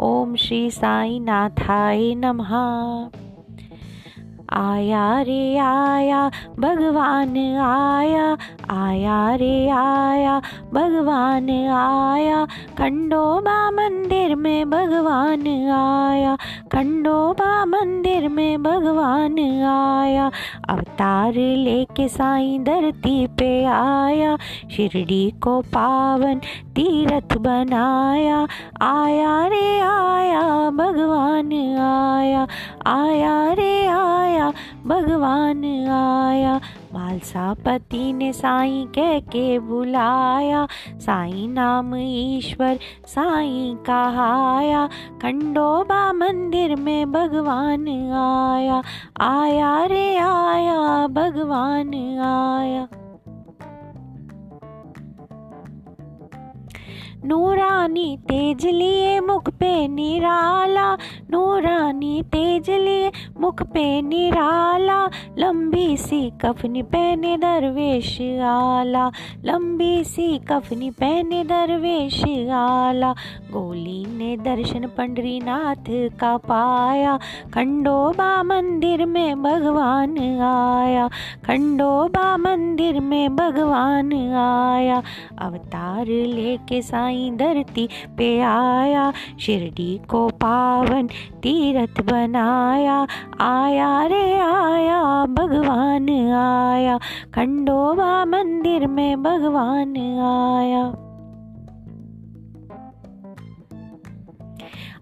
ओम श्री साई नाथाय नमः। आया रे आया, भगवान आया आया रे आया, भगवान आया। खंडोबा मंदिर में भगवान आया, खंडोबा मंदिर में भगवान आया। अवतार लेके साईं धरती पे आया, शिरडी को पावन तीरथ बनाया। आया रे आया, भगवान आया। आया रे आया, भगवान आया। मालसा पति ने साईं कह के बुलाया, साईं नाम ईश्वर, साईं कहाया। खंडोबा मंदिर में भगवान आया आया रे आया, भगवान आया। नूरानी तेज लिए मुख पे निराला, नूरानी तेज लिए मुख पे निराला, लंबी सी कफनी पहने दरवेश आला, लंबी सी कफनी पहने दरवेश आला। गोली ने दर्शन पंडरी नाथ का पाया, खंडोबा मंदिर में भगवान आया, खंडोबा मंदिर में भगवान आया। अवतार लेके सा साईं धरती पे आया, शिरडी को पावन तीरथ बनाया, आया रे, आया, भगवान आया, खंडोबा मंदिर में भगवान आया।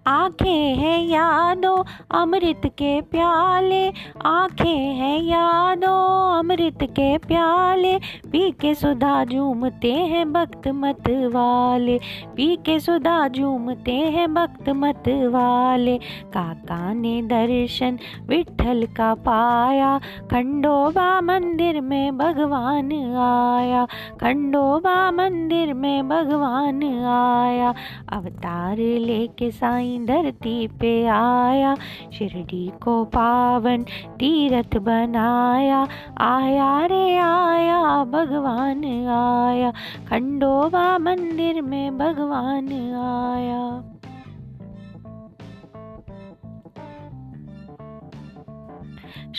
आँखें हैं यादों अमृत के प्याले, आँखें हैं यादों अमृत के प्याले। पी के सुधा झूमते हैं भक्त मत वाले, पी के सुधा झूमते हैं भक्त मत वाले। काका ने दर्शन विठल का पाया, खंडोबा मंदिर में भगवान आया, खंडोबा मंदिर में भगवान आया। अवतार लेके साईं धरती पे आया, शिरडी को पावन तीरथ बनाया। आया रे, आया, भगवान आया, खंडोबा मंदिर में भगवान आया।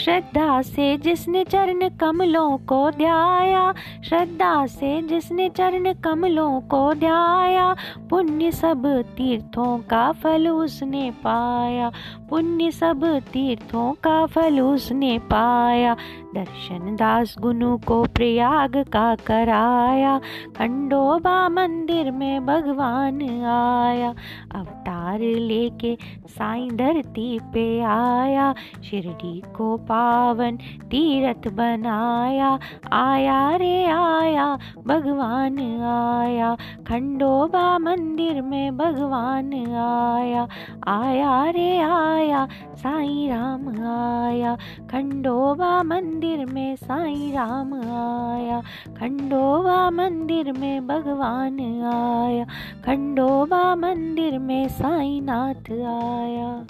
श्रद्धा से जिसने चरण कमलों को ध्याया, श्रद्धा से जिसने चरण कमलों को ध्याया, पुण्य सब तीर्थों का फल उसने पाया, पुण्य सब तीर्थों का फल उसने पाया। दर्शन दास गुनु को प्रयाग का कराया। खंडोबा मंदिर में भगवान आया। अवतार लेके साईं धरती पे आया। शिरडी को पावन तीरथ बनाया। आया रे, आया, भगवान आया। खंडोबा मंदिर में भगवान आया। आया रे, आया, साईं राम आया। खंडोबा मंदिर में साईं राम आया, खंडोबा मंदिर में भगवान आया, खंडोबा मंदिर में साईं नाथ आया.